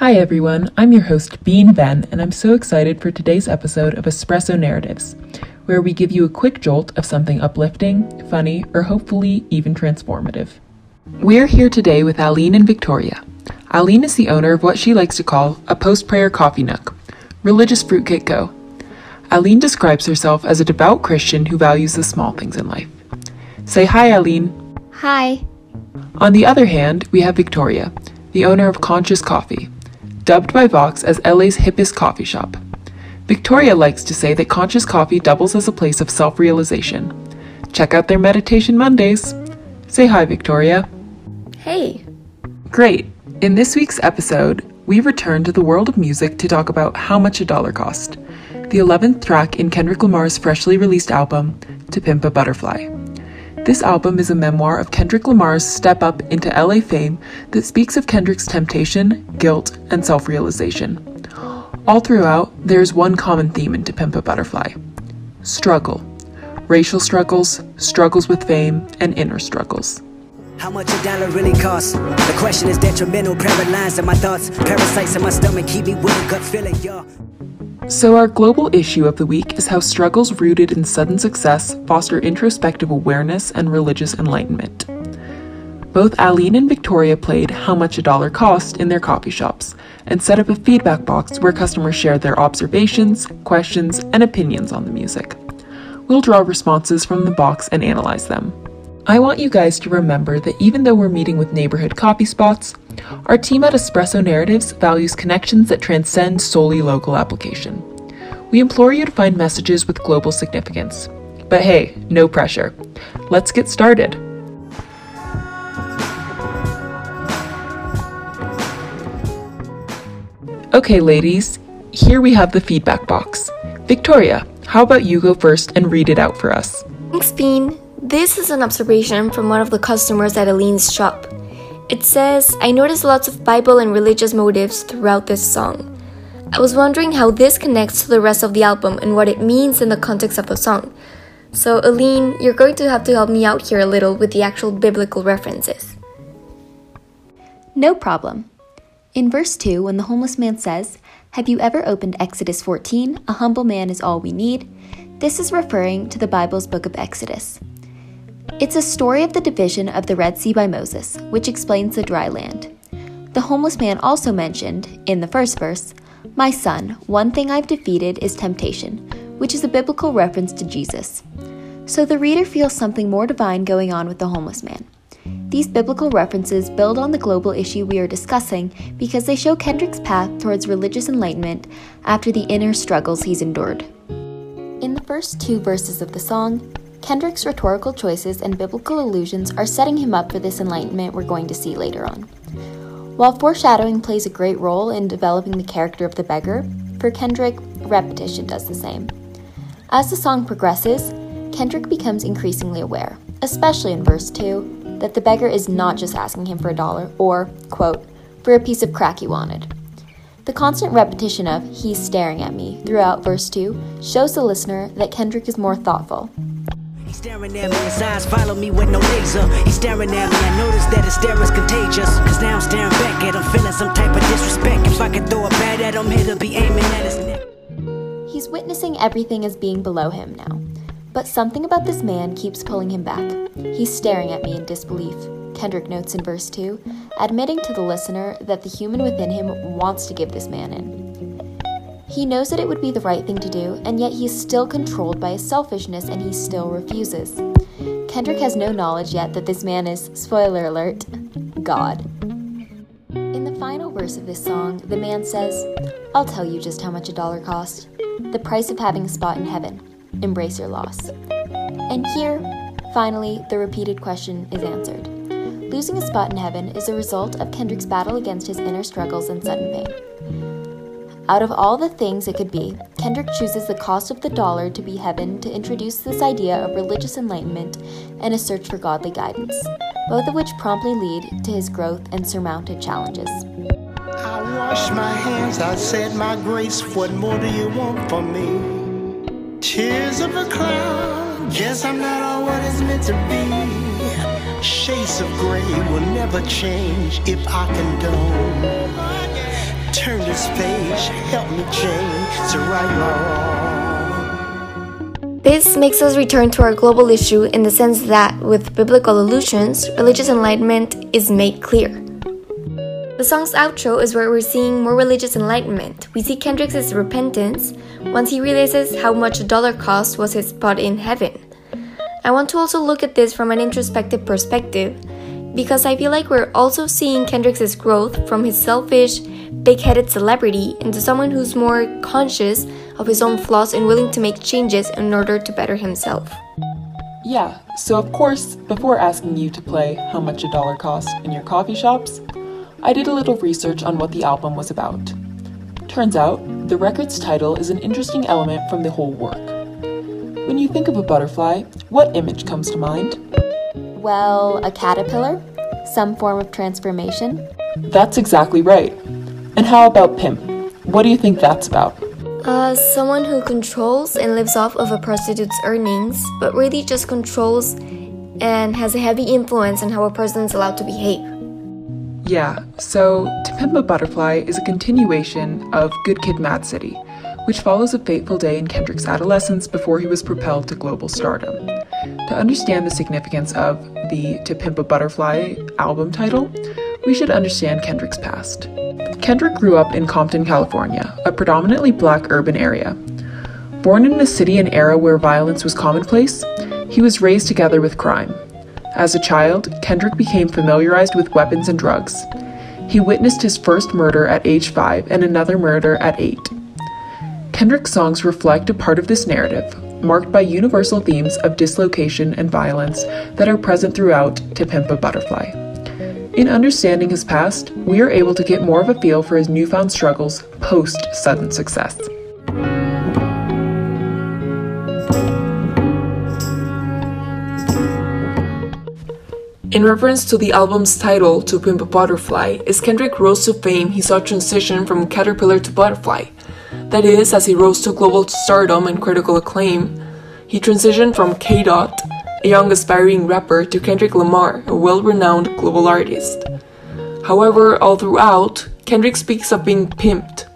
Hi everyone, I'm your host Bean Ben, and I'm so excited for today's episode of Espresso Narratives, where we give you a quick jolt of something uplifting, funny, or hopefully even transformative. We're here today with Alene and Victoria. Alene is the owner of what she likes to call a post prayer coffee nook, Religious fruit Fruitcake Co. Alene describes herself as a devout Christian who values the small things in life. Say hi, Alene. Hi. On the other hand, we have Victoria, the owner of Conscious Coffee, dubbed by Vox as LA's hippest coffee shop. Victoria likes to say that Conscious Coffee doubles as a place of self realization. Check out their Meditation Mondays. Say hi, Victoria. Hey. Great. In this week's episode, we return to the world of music to talk about How Much a Dollar Cost, the 11th track in Kendrick Lamar's freshly released album, To Pimp a Butterfly. This album is a memoir of Kendrick Lamar's step up into LA fame that speaks of Kendrick's temptation, guilt, and self realization. All throughout, there's one common theme in To Pimp a Butterfly struggle. Racial struggles, struggles with fame, and inner struggles. How much a dollar really costs? The question is detrimental, paralyzed in my thoughts. Parasites in my stomach keep me with a gut feeling, y'all. So, our global issue of the week is how struggles rooted in sudden success foster introspective awareness and religious enlightenment. Both Alene and Victoria played How Much a Dollar Cost in their coffee shops and set up a feedback box where customers shared their observations, questions, and opinions on the music. We'll draw responses from the box and analyze them. I want you guys to remember that even though we're meeting with neighborhood coffee spots, our team at Espresso Narratives values connections that transcend solely local application. We implore you to find messages with global significance. But hey, no pressure. Let's get started. Okay, ladies, here we have the feedback box. Victoria, how about you go first and read it out for us? Thanks, Bean. This is an observation from one of the customers at Alene's shop. It says, I noticed lots of Bible and religious motives throughout this song. I was wondering how this connects to the rest of the album and what it means in the context of the song. So, Alene, you're going to have to help me out here a little with the actual biblical references. No problem. In verse 2, when the homeless man says, Have you ever opened Exodus 14? A humble man is all we need. This is referring to the Bible's book of Exodus. It's a story of the division of the Red Sea by Moses, which explains the dry land. The homeless man also mentioned, in the first verse, My son, one thing I've defeated is temptation, which is a biblical reference to Jesus. So the reader feels something more divine going on with the homeless man. These biblical references build on the global issue we are discussing because they show Kendrick's path towards religious enlightenment after the inner struggles he's endured. In the first two verses of the song, Kendrick's rhetorical choices and biblical allusions are setting him up for this enlightenment we're going to see later on. While foreshadowing plays a great role in developing the character of the beggar, for Kendrick, repetition does the same. As the song progresses, Kendrick becomes increasingly aware, especially in verse 2, that the beggar is not just asking him for a dollar or, quote, for a piece of crack he wanted. The constant repetition of, he's staring at me, throughout verse 2 shows the listener that Kendrick is more thoughtful. Staring at me, his eyes follow me with no laser. He's staring at me, I notice that his stare is contagious. Cause now I'm staring back at him, feeling some type of disrespect. If I could throw a bat at him, he'll be aiming at his neck. He's witnessing everything as being below him now. But something about this man keeps pulling him back. He's staring at me in disbelief, Kendrick notes in verse 2, admitting to the listener that the human within him wants to give this man in. He knows that it would be the right thing to do, and yet he is still controlled by his selfishness and he still refuses. Kendrick has no knowledge yet that this man is, spoiler alert, God. In the final verse of this song, the man says, I'll tell you just how much a dollar costs the price of having a spot in heaven embrace your loss. And here, finally, the repeated question is answered. Losing a spot in heaven is a result of Kendrick's battle against his inner struggles and sudden pain. Out of all the things it could be, Kendrick chooses the cost of the dollar to be heaven to introduce this idea of religious enlightenment and a search for godly guidance, both of which promptly lead to his growth and surmounted challenges. I wash my hands, I said my grace. What more do you want from me? Tears of a cloud. Guess I'm not all what it's meant to be. Shades of gray will never change if I condone. Turn this page, help me change to right my wrong. This makes us return to our global issue in the sense that, with biblical allusions, religious enlightenment is made clear. The song's outro is where we're seeing more religious enlightenment. We see Kendrick's repentance once he realizes how much a dollar cost was his spot in heaven. I want to also look at this from an introspective perspective because I feel like we're also seeing Kendrick's growth from his selfish, big headed celebrity into someone who's more conscious of his own flaws and willing to make changes in order to better himself. Yeah, so of course, before asking you to play How Much a Dollar Costs in your coffee shops, I did a little research on what the album was about. Turns out, the record's title is an interesting element from the whole work. When you think of a butterfly, what image comes to mind? Well, a caterpillar? Some form of transformation? That's exactly right. And how about pimp? What do you think that's about? Uh, someone who controls and lives off of a prostitute's earnings, but really just controls and has a heavy influence on how a person is allowed to behave. Yeah, so To Pimp a Butterfly is a continuation of Good Kid Mad City, which follows a fateful day in Kendrick's adolescence before he was propelled to global stardom. To understand the significance of the To Pimp a Butterfly album title, we should understand Kendrick's past. Kendrick grew up in Compton, California, a predominantly black urban area. Born in a city and era where violence was commonplace, he was raised together with crime. As a child, Kendrick became familiarized with weapons and drugs. He witnessed his first murder at age 5 and another murder at 8. Kendrick's songs reflect a part of this narrative, marked by universal themes of dislocation and violence that are present throughout To Pimp a Butterfly. In understanding his past, we are able to get more of a feel for his newfound struggles post sudden success. In reference to the album's title, To Pimp a Butterfly, as Kendrick rose to fame, he saw transition from caterpillar to butterfly. That is, as he rose to global stardom and critical acclaim, he transitioned from K. Dot, a young aspiring rapper, to Kendrick Lamar, a well renowned global artist. However, all throughout, Kendrick speaks of being pimped.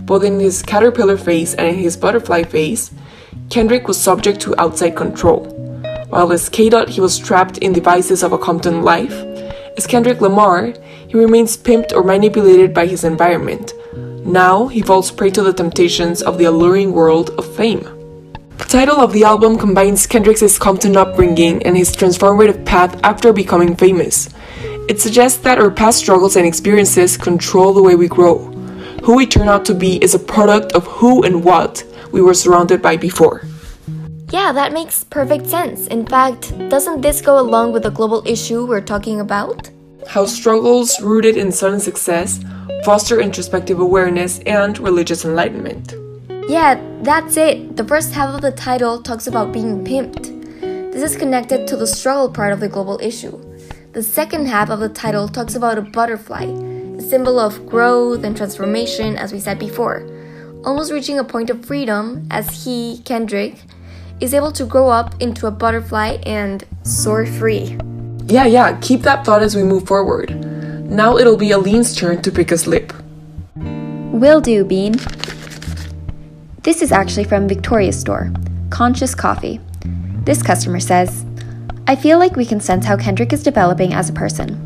Both in his caterpillar phase and in his butterfly phase, Kendrick was subject to outside control. While as K. Dot, he was trapped in the vices of a Compton life. As Kendrick Lamar, he remains pimped or manipulated by his environment. Now, he falls prey to the temptations of the alluring world of fame. The title of the album combines Kendrick's Compton upbringing and his transformative path after becoming famous. It suggests that our past struggles and experiences control the way we grow. Who we turn out to be is a product of who and what we were surrounded by before. Yeah, that makes perfect sense. In fact, doesn't this go along with the global issue we're talking about? How struggles rooted in sudden success foster introspective awareness and religious enlightenment. Yeah, that's it. The first half of the title talks about being pimped. This is connected to the struggle part of the global issue. The second half of the title talks about a butterfly, a symbol of growth and transformation, as we said before, almost reaching a point of freedom as he, Kendrick, is able to grow up into a butterfly and soar free. Yeah, yeah, keep that thought as we move forward. Now it'll be Alene's turn to pick a slip. Will do, Bean. This is actually from Victoria's store, Conscious Coffee. This customer says, I feel like we can sense how Kendrick is developing as a person.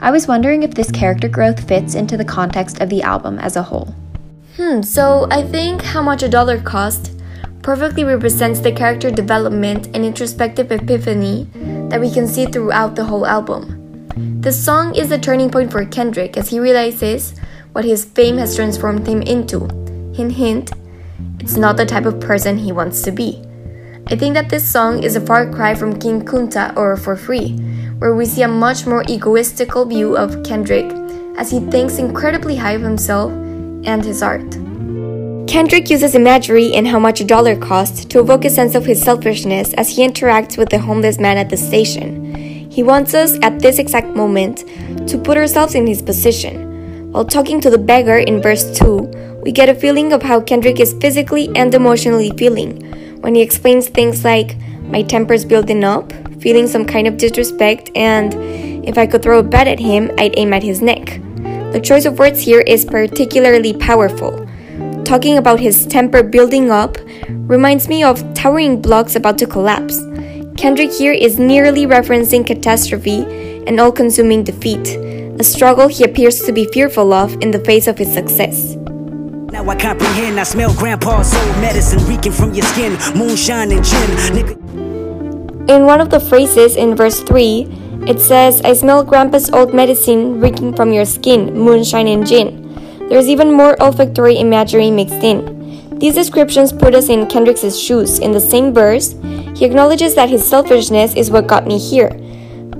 I was wondering if this character growth fits into the context of the album as a whole. Hmm, so I think How Much a Dollar Cost perfectly represents the character development and introspective epiphany that we can see throughout the whole album. The song is the turning point for Kendrick as he realizes what his fame has transformed him into. Hint, hint, it's not the type of person he wants to be. I think that this song is a far cry from King Kunta or For Free, where we see a much more egoistical view of Kendrick as he thinks incredibly high of himself and his art. Kendrick uses imagery and How Much a Dollar costs to evoke a sense of his selfishness as he interacts with the homeless man at the station. He wants us, at this exact moment, to put ourselves in his position. While talking to the beggar in verse 2, we get a feeling of how Kendrick is physically and emotionally feeling when he explains things like, My temper's building up, feeling some kind of disrespect, and if I could throw a bat at him, I'd aim at his neck. The choice of words here is particularly powerful. Talking about his temper building up reminds me of towering blocks about to collapse. Kendrick here is nearly referencing catastrophe and all consuming defeat, a struggle he appears to be fearful of in the face of his success. Now I comprehend, I smell grandpa's old medicine reeking from your skin, moonshine and gin. Nigga. In one of the phrases in verse 3, it says, I smell grandpa's old medicine reeking from your skin, moonshine and gin. There's even more olfactory imagery mixed in. These descriptions put us in Kendrick's shoes. In the same verse, he acknowledges that his selfishness is what got me here.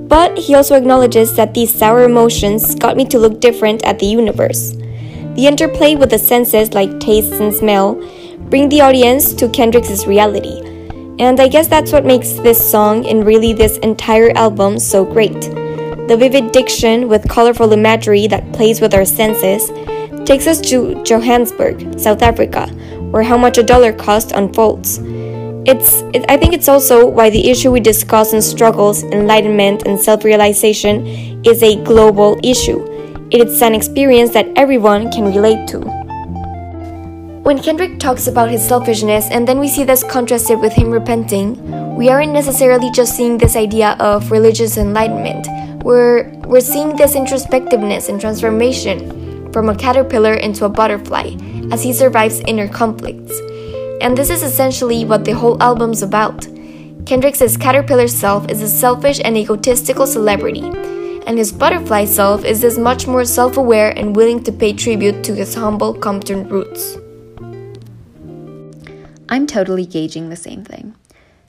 But he also acknowledges that these sour emotions got me to look different at the universe. The interplay with the senses like taste and smell bring the audience to Kendrick's reality. And I guess that's what makes this song and really this entire album so great. The vivid diction with colorful imagery that plays with our senses takes us to Johannesburg, South Africa, where how much a dollar cost unfolds. It's, it, I think it's also why the issue we discuss in struggles, enlightenment, and self realization is a global issue. It's an experience that everyone can relate to. When Kendrick talks about his selfishness and then we see this contrasted with him repenting, we aren't necessarily just seeing this idea of religious enlightenment. We're, we're seeing this introspectiveness and transformation from a caterpillar into a butterfly as he survives inner conflicts. And this is essentially what the whole album's about. Kendrick's caterpillar self is a selfish and egotistical celebrity, and his butterfly self is this much more self aware and willing to pay tribute to his humble Compton roots. I'm totally gauging the same thing.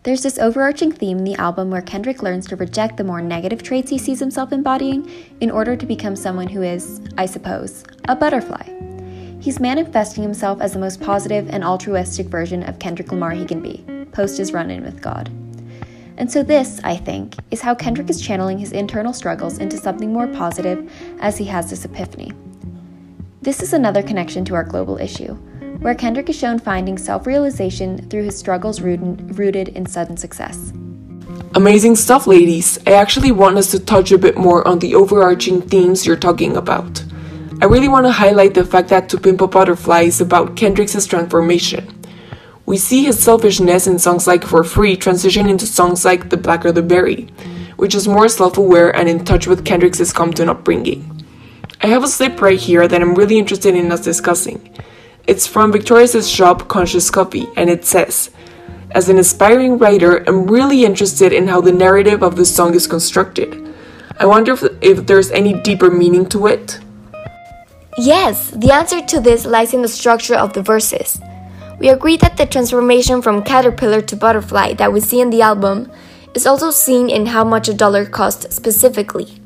There's this overarching theme in the album where Kendrick learns to reject the more negative traits he sees himself embodying in order to become someone who is, I suppose, a butterfly. He's manifesting himself as the most positive and altruistic version of Kendrick Lamar he can be, post his run in with God. And so, this, I think, is how Kendrick is channeling his internal struggles into something more positive as he has this epiphany. This is another connection to our global issue, where Kendrick is shown finding self realization through his struggles rooted, rooted in sudden success. Amazing stuff, ladies. I actually want us to touch a bit more on the overarching themes you're talking about. I really want to highlight the fact that To Pimp a Butterfly is about Kendrick's transformation. We see his selfishness in songs like For Free transition into songs like The Blacker the Berry, which is more self aware and in touch with Kendrick's Compton upbringing. I have a slip right here that I'm really interested in us discussing. It's from Victoria's shop Conscious Coffee, and it says, As an aspiring writer, I'm really interested in how the narrative of the song is constructed. I wonder if, if there's any deeper meaning to it. Yes, the answer to this lies in the structure of the verses. We agree that the transformation from caterpillar to butterfly that we see in the album is also seen in how much a dollar cost specifically.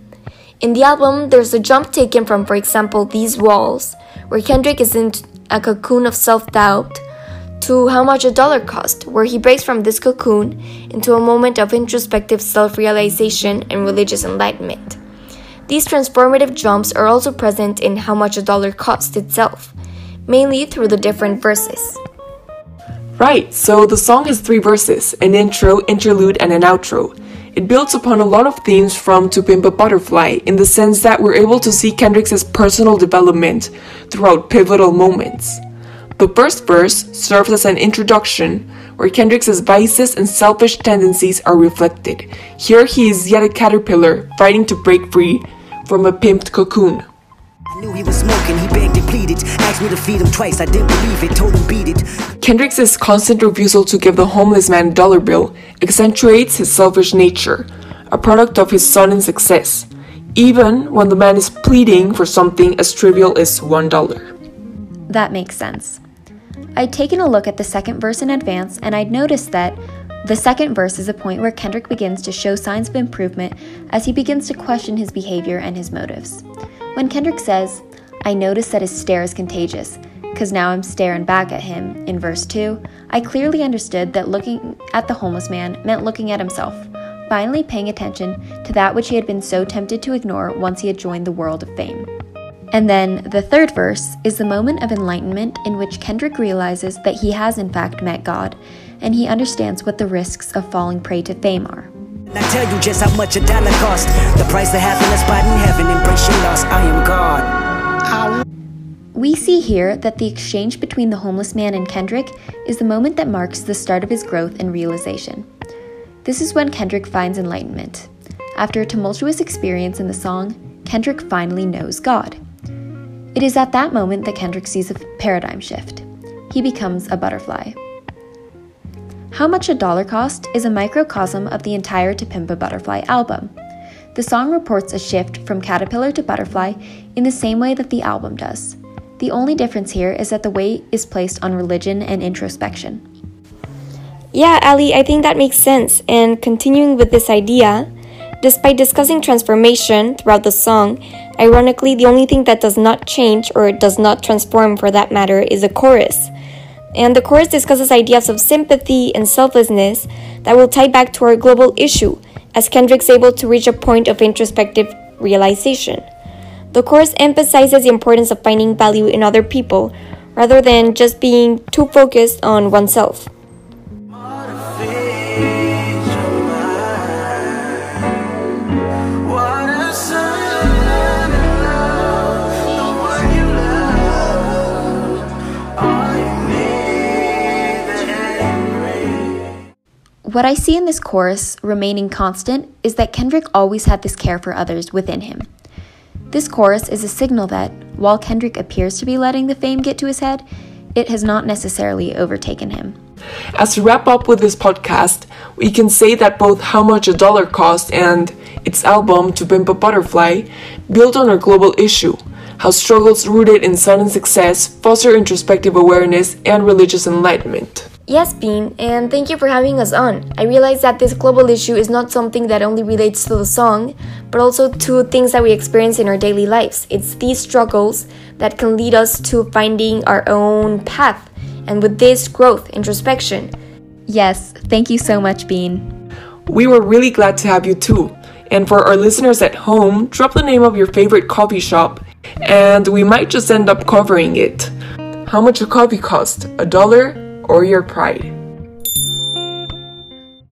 In the album, there's a jump taken from, for example, these walls, where Kendrick is in a cocoon of self doubt, to how much a dollar cost, where he breaks from this cocoon into a moment of introspective self realization and religious enlightenment. These transformative jumps are also present in How Much a Dollar Cost itself, mainly through the different verses. Right, so the song has three verses an intro, interlude, and an outro. It builds upon a lot of themes from To Pimp a Butterfly in the sense that we're able to see Kendrick's personal development throughout pivotal moments. The first verse serves as an introduction where Kendrick's vices and selfish tendencies are reflected. Here he is yet a caterpillar fighting to break free from a pimped cocoon. I knew he was smoking, he begged and pleaded. Asked me to feed him twice, I didn't believe it, told him beat it. Kendrick's constant refusal to give the homeless man a dollar bill accentuates his selfish nature, a product of his sudden success, even when the man is pleading for something as trivial as one dollar. That makes sense. I'd taken a look at the second verse in advance and I'd noticed that the second verse is a point where Kendrick begins to show signs of improvement as he begins to question his behavior and his motives. When Kendrick says, I notice that his stare is contagious, because now I'm staring back at him, in verse 2, I clearly understood that looking at the homeless man meant looking at himself, finally paying attention to that which he had been so tempted to ignore once he had joined the world of fame. And then the third verse is the moment of enlightenment in which Kendrick realizes that he has in fact met God and he understands what the risks of falling prey to fame are. I tell you just how much a dollar cost. The price of having a spot in heaven. Embrace your loss. I am God. We see here that the exchange between the homeless man and Kendrick is the moment that marks the start of his growth and realization. This is when Kendrick finds enlightenment. After a tumultuous experience in the song, Kendrick finally knows God. It is at that moment that Kendrick sees a paradigm shift. He becomes a butterfly. How Much a Dollar Cost is a microcosm of the entire To Pimp a Butterfly album. The song reports a shift from caterpillar to butterfly in the same way that the album does. The only difference here is that the weight is placed on religion and introspection. Yeah, Ali, I think that makes sense. And continuing with this idea, despite discussing transformation throughout the song, ironically, the only thing that does not change or does not transform for that matter is the chorus. And the chorus discusses ideas of sympathy and selflessness that will tie back to our global issue, as Kendrick's able to reach a point of introspective realization. The chorus emphasizes the importance of finding value in other people rather than just being too focused on oneself. What I see in this chorus remaining constant is that Kendrick always had this care for others within him. This chorus is a signal that, while Kendrick appears to be letting the fame get to his head, it has not necessarily overtaken him. As we wrap up with this podcast, we can say that both How Much a Dollar Cost and its album To Pimp a Butterfly build on our global issue, how struggles rooted in sudden success foster introspective awareness and religious enlightenment. Yes, Bean, and thank you for having us on. I realize that this global issue is not something that only relates to the song, but also to things that we experience in our daily lives. It's these struggles that can lead us to finding our own path, and with this growth, introspection. Yes, thank you so much, Bean. We were really glad to have you too. And for our listeners at home, drop the name of your favorite coffee shop, and we might just end up covering it. How much a coffee cost? A dollar? Or your pride.